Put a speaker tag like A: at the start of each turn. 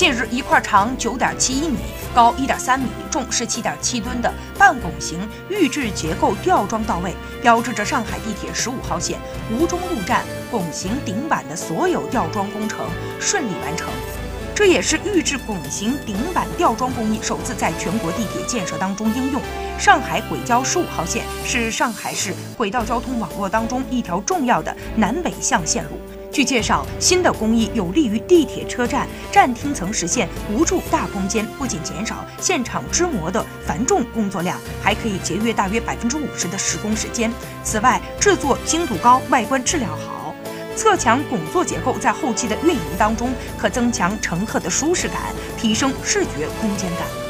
A: 近日，一块长九点七一米、高一点三米、重十七点七吨的半拱形预制结构吊装到位，标志着上海地铁十五号线吴中路站拱形顶板的所有吊装工程顺利完成。这也是预制拱形顶板吊装工艺首次在全国地铁建设当中应用。上海轨交十五号线是上海市轨道交通网络当中一条重要的南北向线路。据介绍，新的工艺有利于地铁车站站厅层实现无柱大空间，不仅减少现场支模的繁重工作量，还可以节约大约百分之五十的施工时间。此外，制作精度高，外观质量好。侧墙拱座结构在后期的运营当中，可增强乘客的舒适感，提升视觉空间感。